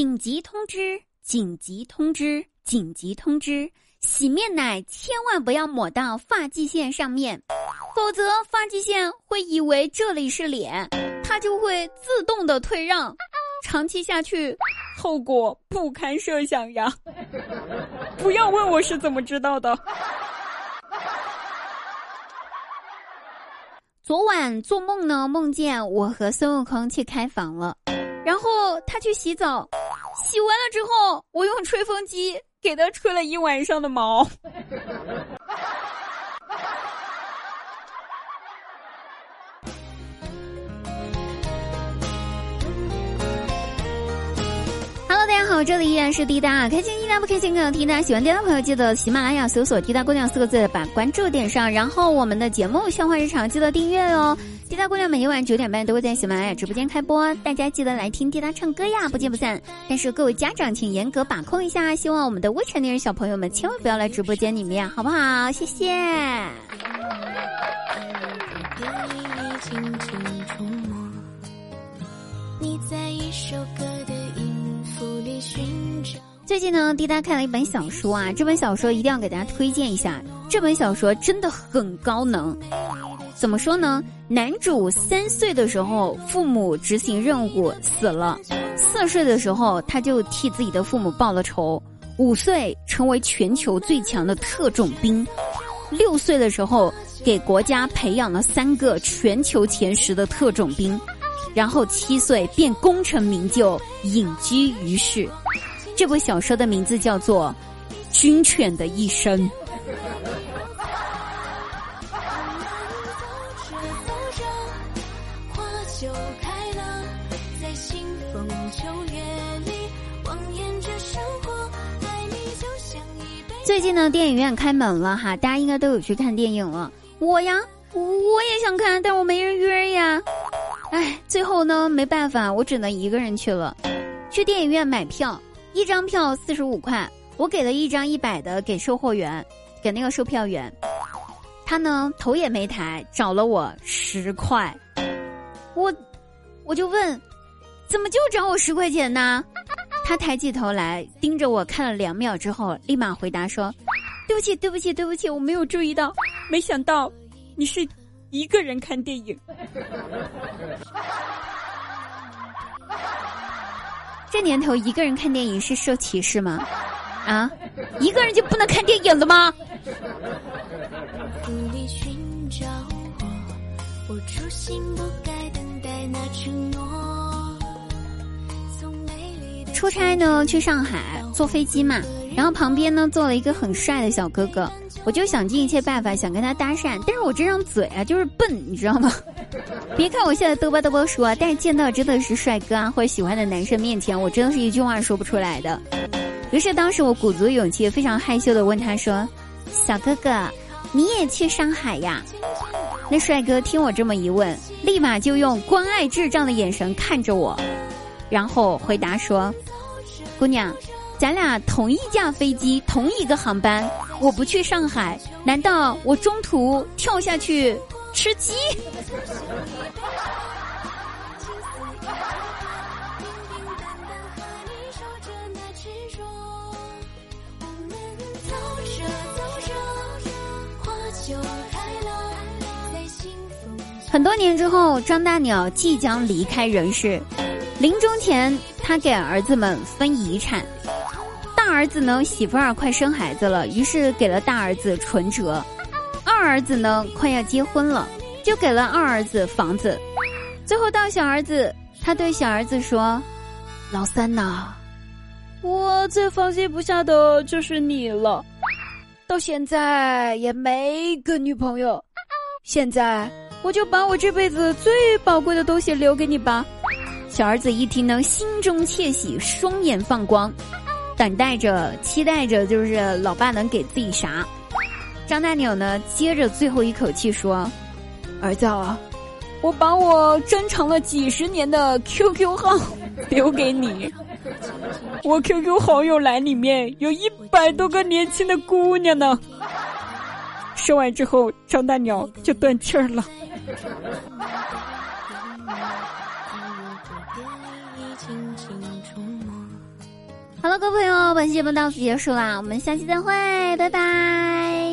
紧急通知！紧急通知！紧急通知！洗面奶千万不要抹到发际线上面，否则发际线会以为这里是脸，它就会自动的退让，长期下去，后果不堪设想呀！不要问我是怎么知道的。昨晚做梦呢，梦见我和孙悟空去开房了，然后他去洗澡，洗完了之后，我用吹风机给他吹了一晚上的毛。Hello，大家好，这里依然是滴答，开心滴答不开心更滴答。喜欢滴答的朋友记得喜马拉雅搜索“滴答姑娘”四个字，把关注点上。然后我们的节目《笑话日常》记得订阅哦。滴答姑娘每天晚九点半都会在喜马拉雅直播间开播，大家记得来听滴答唱歌呀，不见不散。但是各位家长请严格把控一下，希望我们的未成年人小朋友们千万不要来直播间里面，好不好？谢谢。最近呢，滴答看了一本小说啊，这本小说一定要给大家推荐一下。这本小说真的很高能。怎么说呢？男主三岁的时候，父母执行任务死了；四岁的时候，他就替自己的父母报了仇；五岁成为全球最强的特种兵；六岁的时候，给国家培养了三个全球前十的特种兵。然后七岁便功成名就，隐居于世。这部小说的名字叫做《军犬的一生》。就开了。在新风秋月里，望眼着生活最近呢，电影院开门了哈，大家应该都有去看电影了。我呀，我也想看，但我没人约呀。唉，最后呢，没办法，我只能一个人去了。去电影院买票，一张票四十五块，我给了一张一百的给售货员，给那个售票员。他呢头也没抬，找了我十块。我，我就问，怎么就找我十块钱呢？他抬起头来，盯着我看了两秒之后，立马回答说：“对不起，对不起，对不起，我没有注意到，没想到你是。”一个人看电影，这年头一个人看电影是受歧视吗？啊，一个人就不能看电影了吗你寻找我我初心不改？出差呢，去上海坐飞机嘛，然后旁边呢坐了一个很帅的小哥哥。我就想尽一切办法想跟他搭讪，但是我这张嘴啊就是笨，你知道吗？别看我现在嘚吧嘚吧说，但是见到真的是帅哥啊或者喜欢的男生面前，我真的是一句话说不出来的。于是当时我鼓足勇气，非常害羞的问他说：“小哥哥，你也去上海呀？”那帅哥听我这么一问，立马就用关爱智障的眼神看着我，然后回答说：“姑娘。”咱俩同一架飞机，同一个航班，我不去上海，难道我中途跳下去吃鸡？很多年之后，张大鸟即将离开人世，临终前，他给儿子们分遗产。大儿子呢，媳妇儿快生孩子了，于是给了大儿子存折；二儿子呢，快要结婚了，就给了二儿子房子。最后到小儿子，他对小儿子说：“老三呐，我最放心不下的就是你了。到现在也没个女朋友，现在我就把我这辈子最宝贵的东西留给你吧。”小儿子一听呢，心中窃喜，双眼放光。等待着，期待着，就是老爸能给自己啥？张大鸟呢？接着最后一口气说：“儿子，啊我把我珍藏了几十年的 QQ 号留给你，我 QQ 好友栏里面有一百多个年轻的姑娘呢。”说完之后，张大鸟就断气儿了。好了，各位朋友，本期节目到此结束啦，我们下期再会，拜拜。